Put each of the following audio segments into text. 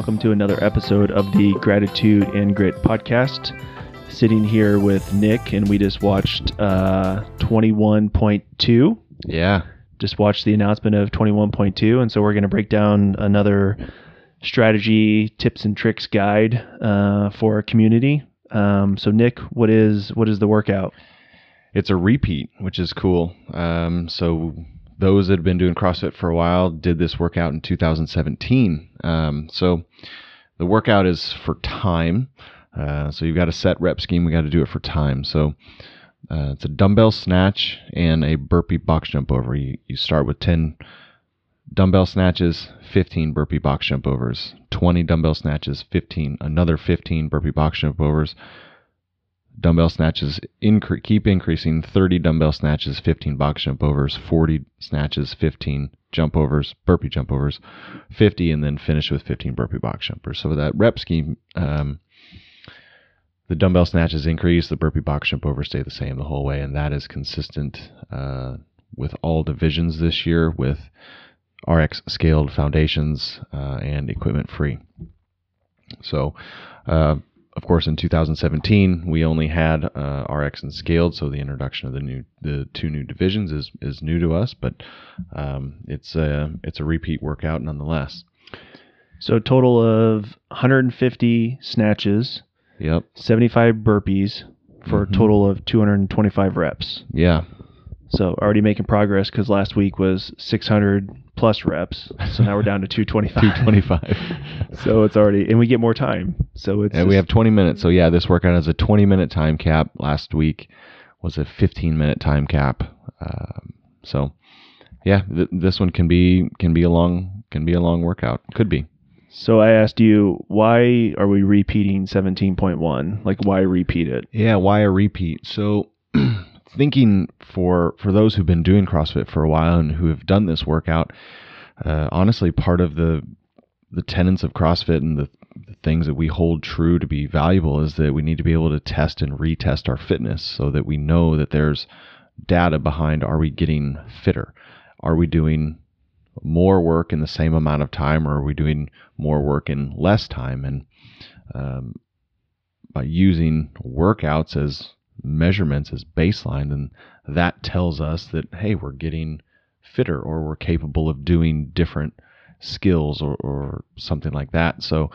welcome to another episode of the Gratitude and Grit podcast. Sitting here with Nick, and we just watched uh, 21.2. Yeah. Just watched the announcement of 21.2, and so we're going to break down another strategy, tips, and tricks guide uh, for our community. Um, so, Nick, what is what is the workout? It's a repeat, which is cool. Um, so those that have been doing CrossFit for a while did this workout in 2017. Um, so the workout is for time. Uh, so you've got a set rep scheme. We got to do it for time. So uh, it's a dumbbell snatch and a burpee box jump over. You, you start with 10 dumbbell snatches, 15 burpee box jump overs, 20 dumbbell snatches, 15, another 15 burpee box jump overs, dumbbell snatches incre- keep increasing 30 dumbbell snatches 15 box jump overs 40 snatches 15 jump overs burpee jump overs 50 and then finish with 15 burpee box jumpers. So that rep scheme um, the dumbbell snatches increase the burpee box jump overs stay the same the whole way and that is consistent uh, with all divisions this year with rx scaled foundations uh, and equipment free. So uh, of course, in 2017, we only had uh, RX and scaled, so the introduction of the new the two new divisions is is new to us, but um, it's a it's a repeat workout nonetheless. So, a total of 150 snatches, Yep. 75 burpees for Mhm. a total of 225 reps. Yeah. So already making progress because last week was 600 plus reps. So now we're down to 225. 225. so it's already, and we get more time. So it's and we have 20 minutes. So yeah, this workout has a 20 minute time cap. Last week was a 15 minute time cap. Um, so yeah, th- this one can be can be a long can be a long workout. Could be. So I asked you, why are we repeating 17.1? Like, why repeat it? Yeah, why a repeat? So thinking for for those who've been doing CrossFit for a while and who have done this workout, uh, honestly, part of the the tenets of CrossFit and the, the things that we hold true to be valuable is that we need to be able to test and retest our fitness so that we know that there's data behind are we getting fitter? Are we doing more work in the same amount of time or are we doing more work in less time? And um, by using workouts as measurements as baseline, then that tells us that hey, we're getting fitter or we're capable of doing different skills or, or something like that. So,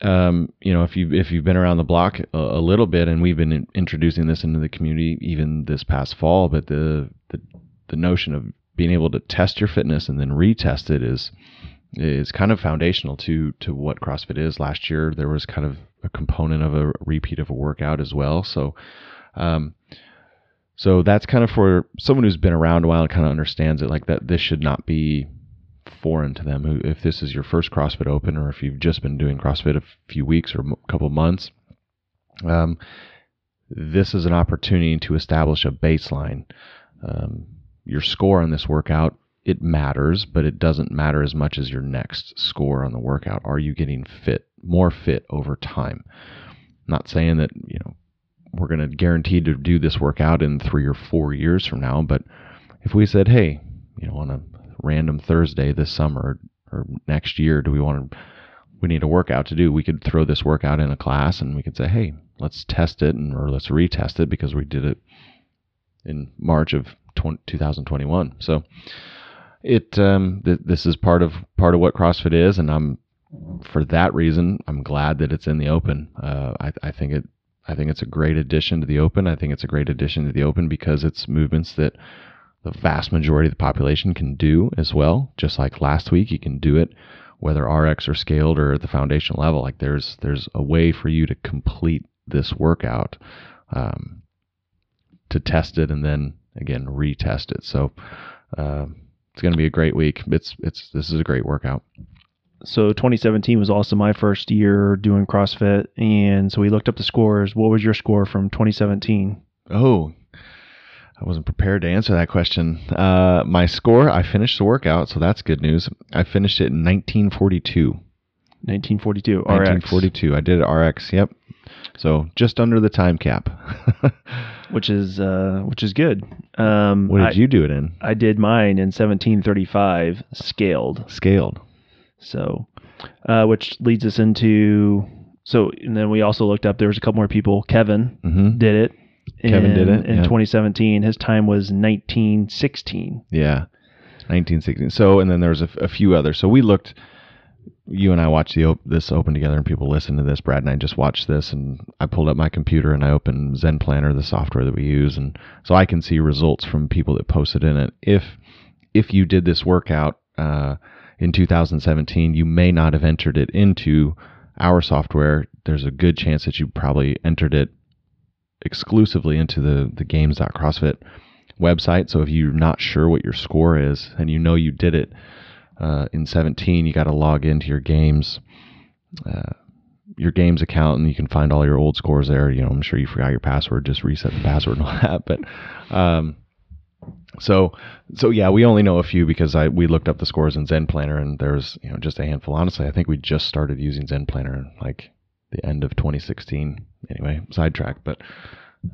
um, you know, if you if you've been around the block a, a little bit, and we've been in, introducing this into the community even this past fall, but the, the the notion of being able to test your fitness and then retest it is is kind of foundational to to what CrossFit is. Last year there was kind of a component of a repeat of a workout as well. So um so that's kind of for someone who's been around a while and kind of understands it like that this should not be foreign to them if this is your first CrossFit Open or if you've just been doing CrossFit a few weeks or a couple months um this is an opportunity to establish a baseline. Um, your score on this workout it matters, but it doesn't matter as much as your next score on the workout. Are you getting fit, more fit over time? not saying that you know we're going to guarantee to do this workout in three or four years from now, but if we said, hey, you know, on a random Thursday this summer or next year, do we want to? We need a workout to do. We could throw this workout in a class, and we could say, hey, let's test it, and or let's retest it because we did it in March of 20, 2021. So it um, th- this is part of part of what CrossFit is, and I'm for that reason I'm glad that it's in the open. Uh, I, I think it I think it's a great addition to the open. I think it's a great addition to the open because it's movements that the vast majority of the population can do as well. Just like last week, you can do it whether RX or scaled or at the foundational level. Like there's there's a way for you to complete this workout. Um, to test it and then again retest it. So uh, it's going to be a great week. It's it's this is a great workout. So 2017 was also my first year doing CrossFit, and so we looked up the scores. What was your score from 2017? Oh, I wasn't prepared to answer that question. Uh, my score, I finished the workout, so that's good news. I finished it in 1942. 1942 RX. 1942. I did RX. Yep. So just under the time cap. which is uh, which is good. Um, what did I, you do it in? I did mine in 1735 scaled. Scaled. So, uh, which leads us into so, and then we also looked up. There was a couple more people. Kevin Mm-hmm. did it. Kevin did it, in yeah. 2017. His time was 1916. Yeah, 1916. So, and then there was a few others. So we looked. You and I watched the op- this open together, and people listened to this. Brad and I just watched this, and I pulled up my computer and I opened Zen Planner, the software that we use, and so I can see results from people that posted in it. If if you did this workout uh, in 2017, you may not have entered it into our software. There's a good chance that you probably entered it exclusively into the the games.crossfit website. So if you're not sure what your score is and you know you did it uh, in 17, you got to log into your games. Uh, your games account and you can find all your old scores there. You know, I'm sure you forgot your password, just reset the password and all that. But um, so so yeah, we only know a few because I we looked up the scores in Zen Planner and there's you know just a handful. Honestly, I think we just started using Zen Planner like the end of 2016. Anyway, sidetrack, but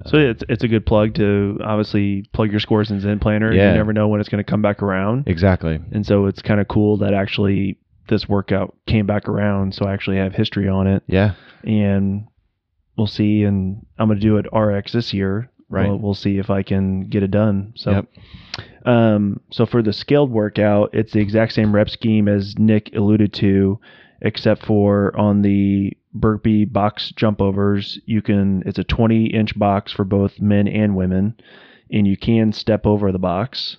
So it's it's a good plug to obviously plug your scores in Zen Planner. Yeah. You never know when it's going to come back around, exactly. and so it's kind of cool that actually this workout came back around. So I actually have history on it, Yeah, and we'll see. And I'm going to do it RX this year. Right. We'll, we'll see if I can get it done. So. Yep. Um, so for the scaled workout, it's the exact same rep scheme as Nick alluded to, except for on the burpee box jump overs, you can it's a 20 inch box for both men and women, and you can step over the box.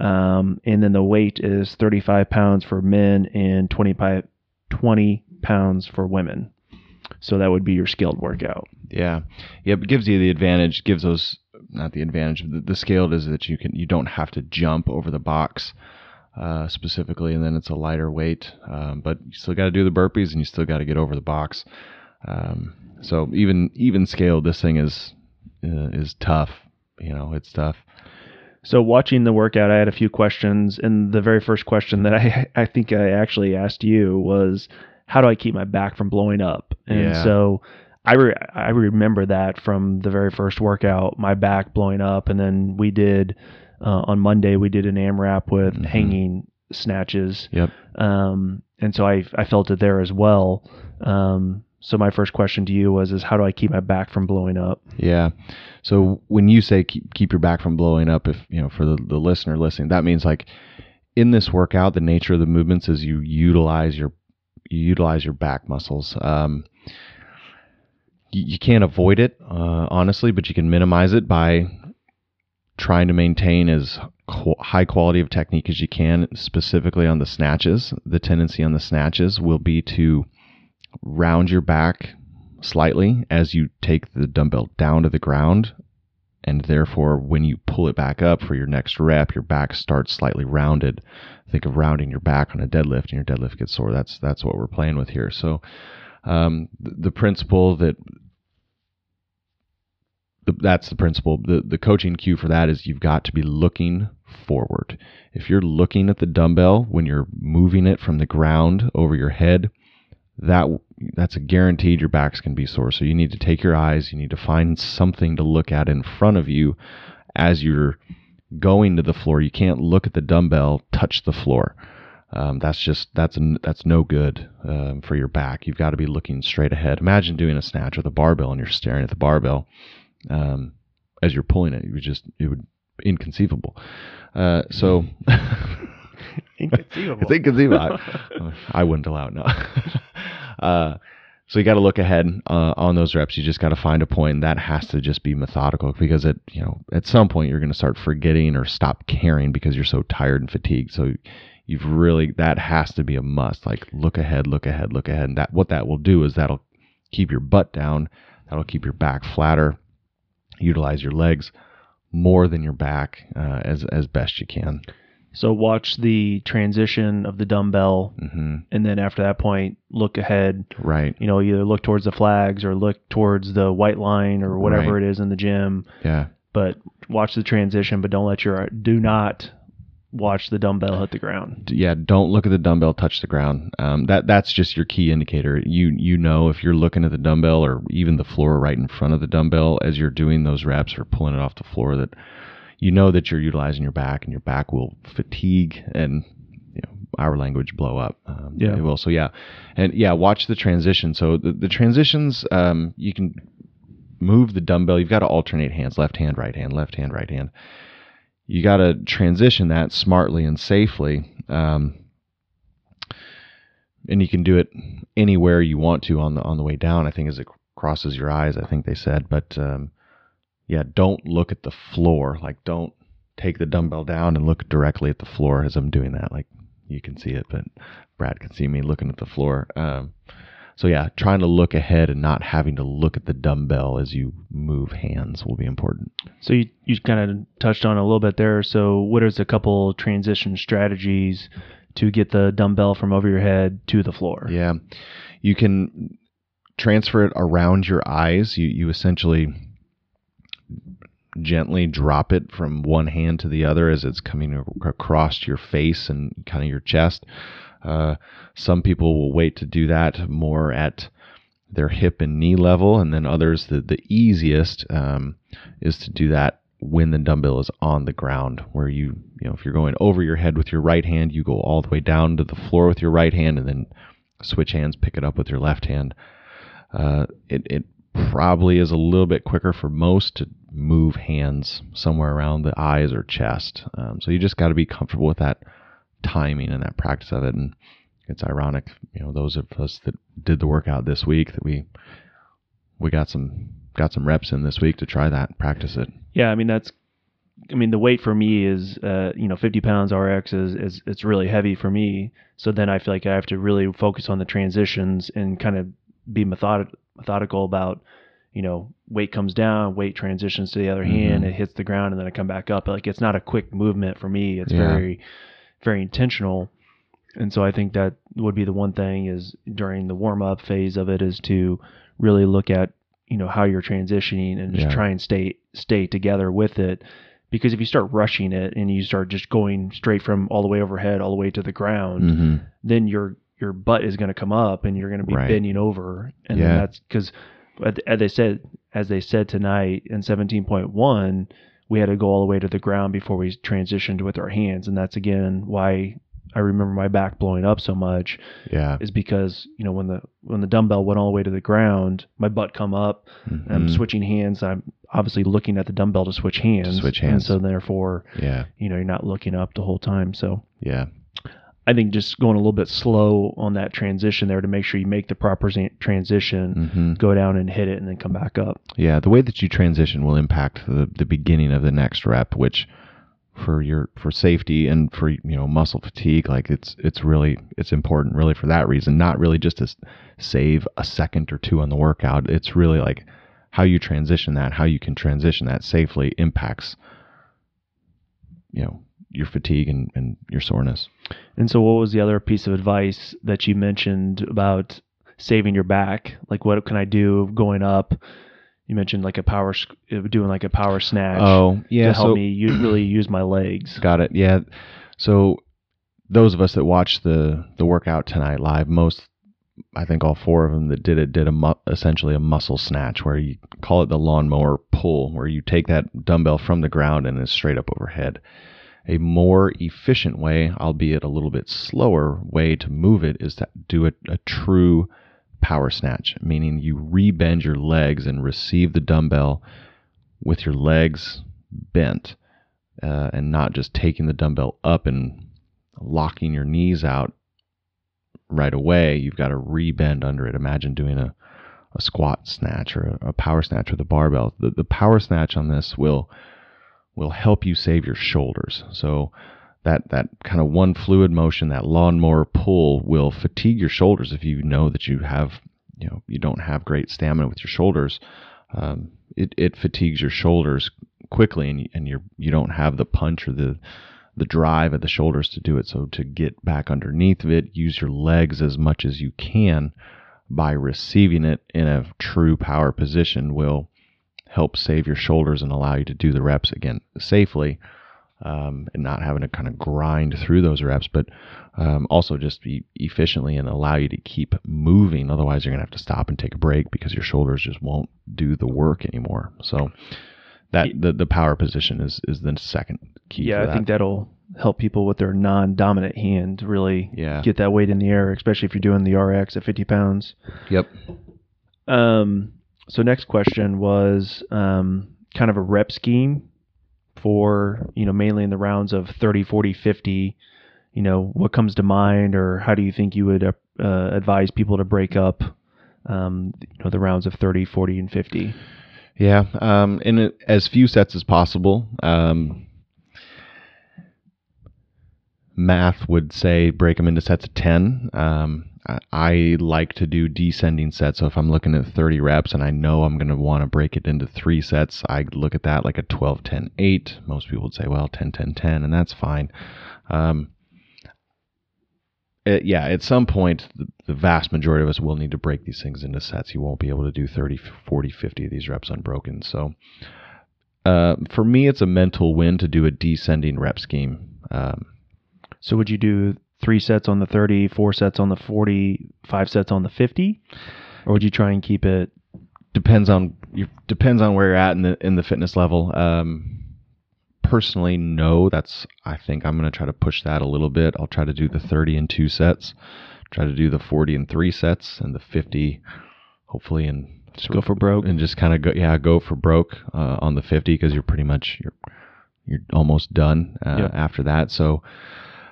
Um, and then the weight is 35 pounds for men and 25, 20 pounds for women. So that would be your scaled workout. Yeah, yeah. It gives you the advantage. Gives those not the advantage. The, the scaled is that you can you don't have to jump over the box uh, specifically, and then it's a lighter weight. Um, but you still got to do the burpees, and you still got to get over the box. Um, so even even scaled, this thing is uh, is tough. You know, it's tough. So watching the workout, I had a few questions, and the very first question that I I think I actually asked you was, "How do I keep my back from blowing up?" And Yeah. so I re- I remember that from the very first workout, my back blowing up, and then we did uh, on Monday we did an AMRAP with Mhm. hanging snatches, Yep. um, and so I I felt it there as well. Um, so my first question to you was, "Is how do I keep my back from blowing up?" Yeah. So when you say keep keep your back from blowing up, if you know for the, the listener listening, that means like in this workout, the nature of the movements is you utilize your you utilize your back muscles. Um, you, you can't avoid it, uh, honestly, but you can minimize it by trying to maintain as high quality of technique as you can. Specifically on the snatches, the tendency on the snatches will be to round your back slightly as you take the dumbbell down to the ground. And therefore when you pull it back up for your next rep your back starts slightly rounded. Think of rounding your back on a deadlift and your deadlift gets sore. That's that's what we're playing with here. So um, the principle that that's the principle the, the coaching cue for that is you've got to be looking forward if you're looking at the dumbbell when you're moving it from the ground over your head that that's a guaranteed your back's going to be sore. So you need to take your eyes, you need to find something to look at in front of you as you're going to the floor. You can't look at the dumbbell, touch the floor. Um, that's just that's that's no good um, for your back. You've got to be looking straight ahead. Imagine doing a snatch with a barbell and you're staring at the barbell um, as you're pulling it. You would just it would inconceivable. Uh, so Inconceivable. it's inconceivable. I, I wouldn't allow it. No. uh, so you got to look ahead uh, on those reps. You just got to find a point. And that has to just be methodical because at you know at some point you're going to start forgetting or stop caring because you're so tired and fatigued. So you've really that has to be a must. Like look ahead, look ahead, look ahead. And that what that will do is that'll keep your butt down. That'll keep your back flatter. Utilize your legs more than your back uh, as as best you can. So watch the transition of the dumbbell, hmm and then after that point, look ahead. Right. You know, either look towards the flags or look towards the white line or whatever Right. it is in the gym. Yeah. But watch the transition, but don't let your do not watch the dumbbell hit the ground. Yeah, don't look at the dumbbell touch the ground. Um, that that's just your key indicator. You you know if you're looking at the dumbbell or even the floor right in front of the dumbbell as you're doing those reps or pulling it off the floor that you know that you're utilizing your back and your back will fatigue and you know our language blow up. Um, Yeah. it will. So yeah, and yeah, watch the transition. So the, the transitions, um, you can move the dumbbell. You've got to alternate hands, left hand, right hand, left hand, right hand. You got to transition that smartly and safely. Um, and you can do it anywhere you want to on the on the way down. I think as it crosses your eyes, I think they said. But um, yeah, don't look at the floor. Like don't take the dumbbell down and look directly at the floor as I'm doing that. Like you can see it, but Brad can see me looking at the floor. Um, so yeah, trying to look ahead and not having to look at the dumbbell as you move hands will be important. So you, you kind of touched on a little bit there. So what is a couple transition strategies to get the dumbbell from over your head to the floor? Yeah, you can transfer it around your eyes. You you essentially gently drop it from one hand to the other as it's coming across your face and kind of your chest. Uh, some people will wait to do that more at their hip and knee level, and then others, the, the easiest um, is to do that when the dumbbell is on the ground, where you, you know, if you're going over your head with your right hand, you go all the way down to the floor with your right hand, and then switch hands, pick it up with your left hand. Uh, it, it probably is a little bit quicker for most to move hands somewhere around the eyes or chest. Um, so you just got to be comfortable with that timing and that practice of it. And it's ironic, you know, those of us that did the workout this week that we we got some got some reps in this week to try that, practice it. Yeah, I mean that's, I mean the weight for me is, uh, you know, 50 pounds RX is, is it's really heavy for me. So then I feel like I have to really focus on the transitions and kind of be method- methodical about, you know, weight comes down, weight transitions to the other hand, Mhm. it hits the ground, and then I come back up. Like it's not a quick movement for me. It's Yeah. very, very intentional. And so I think that would be the one thing is during the warm up phase of it is to really look at you know how you're transitioning and just Yeah. try and stay stay together with it because if you start rushing it and you start just going straight from all the way overhead all the way to the ground Mm-hmm. then your your butt is going to come up and you're going to be Right. bending over and Yeah. then that's because as they said as they said tonight in 17.1 we had to go all the way to the ground before we transitioned with our hands and that's again why I remember my back blowing up so much Yeah. is because you know when the when the dumbbell went all the way to the ground, my butt come up. and I'm mm-hmm. switching hands. I'm obviously looking at the dumbbell to switch hands. switch And hands. so therefore, Yeah. you know, you're not looking up the whole time. So Yeah. I think just going a little bit slow on that transition there to make sure you make the proper transition, hmm go down and hit it, and then come back up. Yeah, the way that you transition will impact the, the beginning of the next rep, which for your for safety and for you know muscle fatigue, like it's it's really it's important really for that reason, not really just to save a second or two on the workout. It's really like how you transition that, how you can transition that safely impacts you know your fatigue and, and your soreness. And so, what was the other piece of advice that you mentioned about saving your back? Like, what can I do going up? You mentioned like a power, doing like a power snatch. Oh yeah, to help so me u- really use my legs. Got it. Yeah. So those of us that watched the the workout tonight live, most I think all four of them that did it did a mu- essentially a muscle snatch where you call it the lawnmower pull, where you take that dumbbell from the ground and it's straight up overhead. A more efficient way, albeit a little bit slower way to move it is to do it a true power snatch, meaning you rebend your legs and receive the dumbbell with your legs bent uh, and not just taking the dumbbell up and locking your knees out right away. You've got to rebend under it. Imagine doing a, a squat snatch or a, a power snatch with a barbell. The, the power snatch on this will will help you save your shoulders. So that that kind of one fluid motion, that lawnmower pull, will fatigue your shoulders if you know that you have you know you don't have great stamina with your shoulders. Um, it, it fatigues your shoulders quickly, and you, and you're you don't have the punch or the the drive of the shoulders to do it. So to get back underneath of it, use your legs as much as you can by receiving it in a true power position will help save your shoulders and allow you to do the reps again safely um, and not having to kind of grind through those reps, but um, also just be efficiently and allow you to keep moving. Otherwise, you're going to have to stop and take a break because your shoulders just won't do the work anymore. So that the, the power position is is the second key. Yeah, I think that'll help people with their non-dominant hand really Yeah. get that weight in the air, especially if you're doing the RX at 50 pounds. Yep. Um, so next question was um, kind of a rep scheme for you know mainly in the rounds of 30, 40, 50. You know what comes to mind, or how do you think you would uh, advise people to break up um, you know the rounds of 30, 40, and 50? Yeah, um, in as few sets as possible. Um, math would say break them into sets of 10. Um, I, like to do descending sets. So if I'm looking at 30 reps and I know I'm going to want to break it into three sets, I look at that like a 12, 10, 8. Most people would say, well, 10, 10, 10, and that's fine. Um, it, yeah, at some point, the, the vast majority of us will need to break these things into sets. You won't be able to do 30, 40, 50 of these reps unbroken. So uh, for me, it's a mental win to do a descending rep scheme. Um, So would you do three sets on the 30, four sets on the 40, five sets on the 50, or would you try and keep it? depends on you depends on where you're at in the in the fitness level. Um, personally, no. That's I think I'm going to try to push that a little bit. I'll try to do the 30 in two sets, try to do the 40 in three sets, and the 50, hopefully in Just go for broke. and just kind of go yeah go for broke uh, on the 50 because you're pretty much you're you're almost done uh, Yep. after that so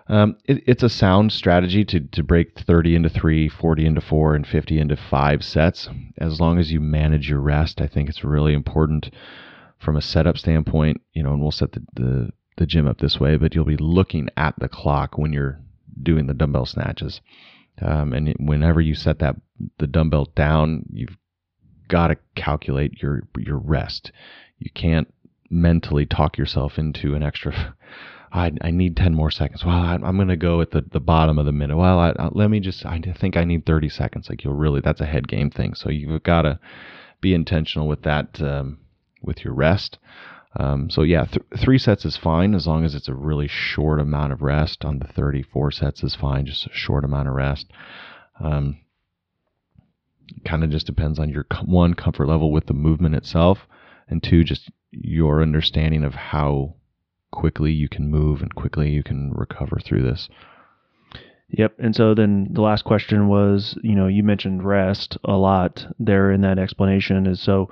um, it, it's a sound strategy to, to break 30 into 3 40 into 4 and 50 into 5 sets as long as you manage your rest i think it's really important from a setup standpoint you know and we'll set the, the, the gym up this way but you'll be looking at the clock when you're doing the dumbbell snatches um, and whenever you set that the dumbbell down you've got to calculate your your rest. You can't mentally talk yourself into an extra. I, I need ten more seconds. Well, I, I'm going to go at the, the bottom of the minute. Well, I, I, let me just. I think I need thirty seconds. Like you'll really. That's a head game thing. So you've got to be intentional with that um, with your rest. Um, so yeah, th- three sets is fine as long as it's a really short amount of rest. On the 34 sets is fine, just a short amount of rest. Um, kind of just depends on your one comfort level with the movement itself, and two just your understanding of how quickly you can move and quickly you can recover through this. Yep. And so then the last question was, you know, you mentioned rest a lot there in that explanation. Is so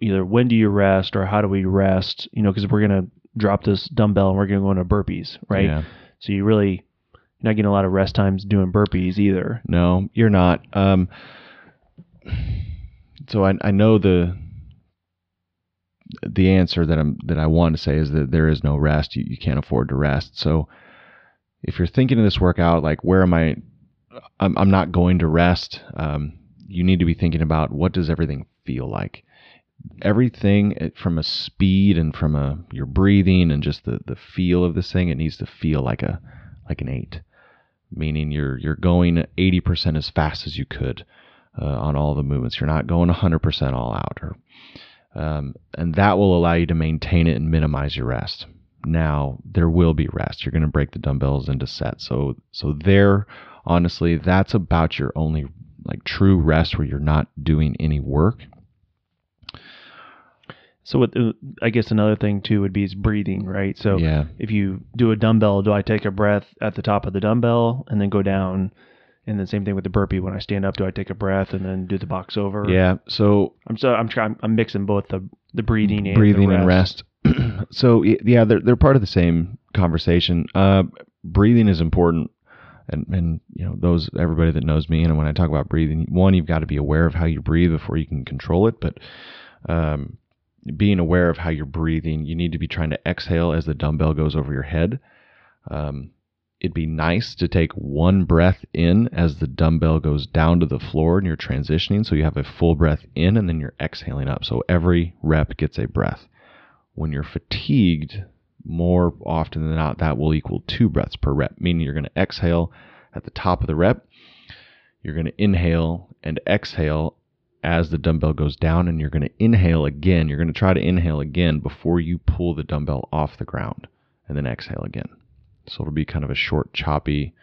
either when do you rest or how do we rest? You know, because we're gonna drop this dumbbell and we're gonna go into burpees, right? Yeah. So you really you're not getting a lot of rest times doing burpees either. No, you're not. Um, so I, I know the the answer that I'm that I want to say is that there is no rest. You, you can't afford to rest. So if you're thinking of this workout, like where am I? I'm, I'm not going to rest. Um, you need to be thinking about what does everything feel like. Everything from a speed and from a your breathing and just the the feel of this thing, it needs to feel like a like an eight, meaning you're you're going 80% as fast as you could uh, on all the movements. You're not going 100% all out, or um, and that will allow you to maintain it and minimize your rest. Now there will be rest. You're going to break the dumbbells into sets. So so there, honestly, that's about your only like true rest where you're not doing any work. So what uh, I guess another thing too would be is breathing, right? So yeah, if you do a dumbbell, do I take a breath at the top of the dumbbell and then go down? And then same thing with the burpee. When I stand up, do I take a breath and then do the box over? yeah. So I'm so I'm trying. I'm mixing both the the breathing and breathing the and rest. so yeah, they're they're part of the same conversation. Uh, breathing is important, and and you know those everybody that knows me, and when I talk about breathing, one you've got to be aware of how you breathe before you can control it. But um, being aware of how you're breathing, you need to be trying to exhale as the dumbbell goes over your head. Um, it'd be nice to take one breath in as the dumbbell goes down to the floor and you're transitioning. So you have a full breath in and then you're exhaling up. So every rep gets a breath. When you're fatigued, more often than not, that will equal two breaths per rep, meaning you're going to exhale at the top of the rep. You're going to inhale and exhale as the dumbbell goes down, and you're going to inhale again. You're going to try to inhale again before you pull the dumbbell off the ground, and then exhale again. So it'll be kind of a short, choppy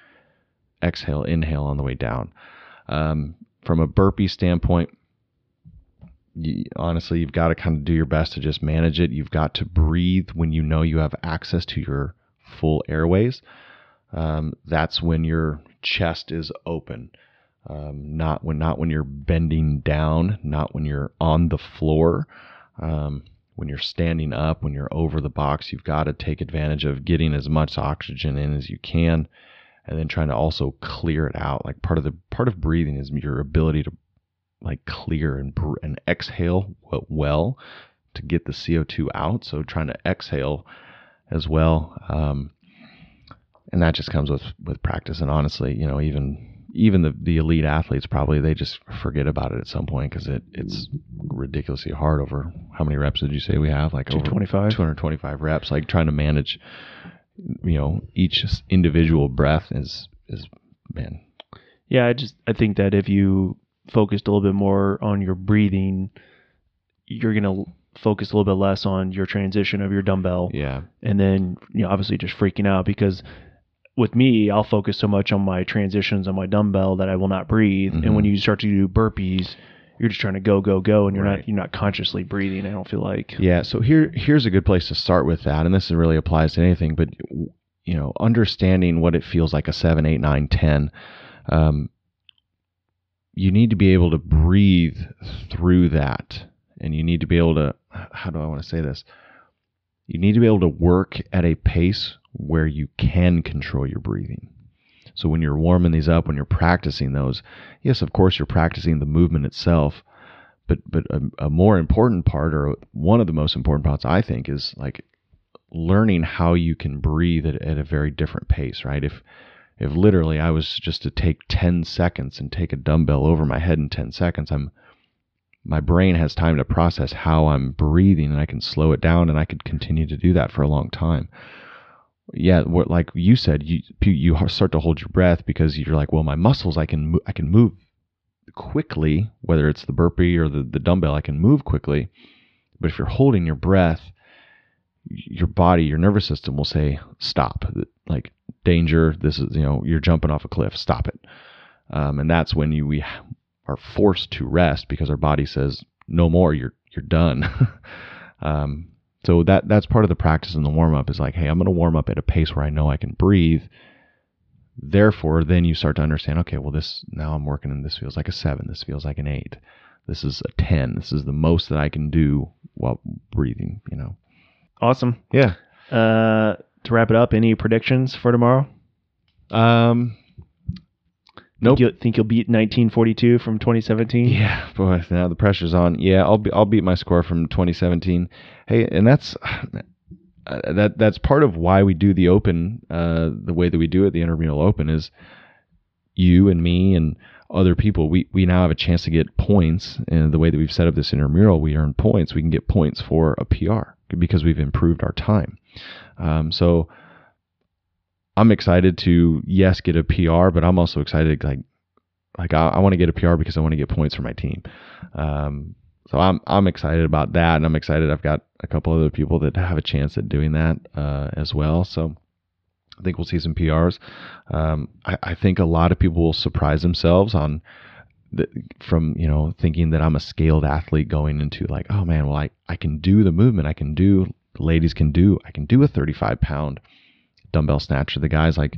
exhale, inhale on the way down. Um, from a burpee standpoint, you, honestly, you've got to kind of do your best to just manage it. You've got to breathe when you know you have access to your full airways, um, that's when your chest is open. Um, not when not when you're bending down, not when you're on the floor. Um, when you're standing up, when you're over the box, you've got to take advantage of getting as much oxygen in as you can, and then trying to also clear it out. Like part of the part of breathing is your ability to like clear and and exhale well to get the CO2 out. So trying to exhale as well, um, and that just comes with with practice. And honestly, you know, even even the, the elite athletes probably they just forget about it at some point because it it's ridiculously hard over how many reps did you say we have? Like 225 225 reps like trying to manage you know each individual breath is is man. Yeah i just i think that if you focused a little bit more on your breathing you're going to focus a little bit less on your transition of your dumbbell. Yeah. And then you know obviously just freaking out because with me, I'll focus so much on my transitions on my dumbbell that I will not breathe. Mm-hmm. And when mm-hmm. you start to do burpees, you're just trying to go, go, go, and you're right. not you're not consciously breathing. I don't feel like. Yeah. So here here's a good place to start with that, and this really applies to anything. But you know, understanding what it feels like a seven, eight, nine, ten. Um, you need to be able to breathe through that, and you need to be able to. How do I want to say this? You need to be able to work at a pace where you can control your breathing. So when you're warming these up, when you're practicing those, yes, of course you're practicing the movement itself, but but a, a more important part, or one of the most important parts, I think, is like learning how you can breathe at, at a very different pace, right? If if literally I was just to take 10 seconds and take a dumbbell over my head in 10 seconds, I'm my brain has time to process how I'm breathing and I can slow it down and I could continue to do that for a long time yeah, what like you said, you you start to hold your breath because you're like, well, my muscles, I can I can move quickly, whether it's the burpee or the the dumbbell, I can move quickly. But if you're holding your breath, your body, your nervous system will say stop, like danger. This is you know you're jumping off a cliff. Stop it. Um, and that's when you we are forced to rest because our body says no more. You're you're done. um, so that that's part of the practice in the warm up is like, hey, I'm going to warm up at a pace where I know I can breathe. Therefore, then you start to understand, okay, well, this now I'm working and this feels like a seven. This feels like an eight. This is a 10. This is the most that I can do while breathing, you know. Awesome. Yeah. Uh, to wrap it up, any predictions for tomorrow? Um, Nope. Think you'll, think you'll beat 1942 from 2017? Yeah, boy, now the pressure's on. Yeah, I'll be, I'll beat my score from 2017. Hey, and that's uh, that that's part of why we do the open uh, the way that we do it. The intramural open is you and me and other people. We we now have a chance to get points, and the way that we've set up this intramural, we earn points. We can get points for a PR because we've improved our time. Um, so I'm excited to yes get a PR, but I'm also excited like like I, I want to get a PR because I want to get points for my team. Um, so I'm I'm excited about that, and I'm excited I've got a couple other people that have a chance at doing that uh, as well. So I think we'll see some PRs. Um, I, I, think a lot of people will surprise themselves on from you know thinking that I'm a scaled athlete going into like oh man well I I can do the movement I can do ladies can do I can do a 35 pound dumbbell snatch snatcher. The guy's like,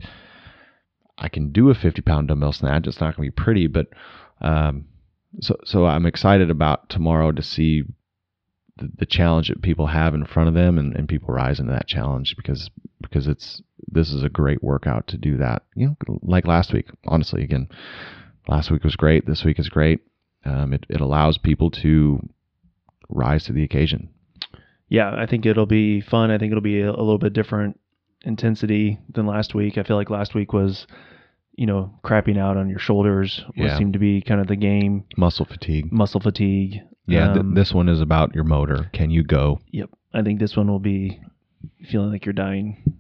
I can do a 50 pound dumbbell snatch. It's not going to be pretty, but um, so so I'm excited about tomorrow to see the, the, challenge that people have in front of them and, and people rise into that challenge because because it's this is a great workout to do that. You know, like last week. Honestly, again, last week was great. This week is great. Um, it it allows people to rise to the occasion. Yeah, I think it'll be fun. I think it'll be a little bit different intensity than last week. I feel like last week was, you know, crapping out on your shoulders yeah. seemed to be kind of the game. Muscle fatigue. Muscle fatigue. Yeah, um, th- this one is about your motor. Can you go? Yep. I think this one will be feeling like you're dying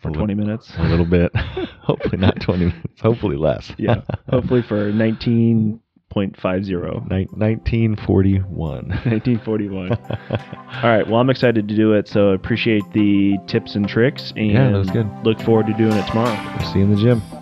for 20 minutes. A little bit. Hopefully not 20 minutes. Hopefully less. yeah. Hopefully for 19 1950. 1941. 1941. All right. Well, I'm excited to do it. So I appreciate the tips and tricks. And yeah, that was good. Look forward to doing it tomorrow. See you in the gym.